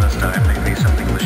first time, make me something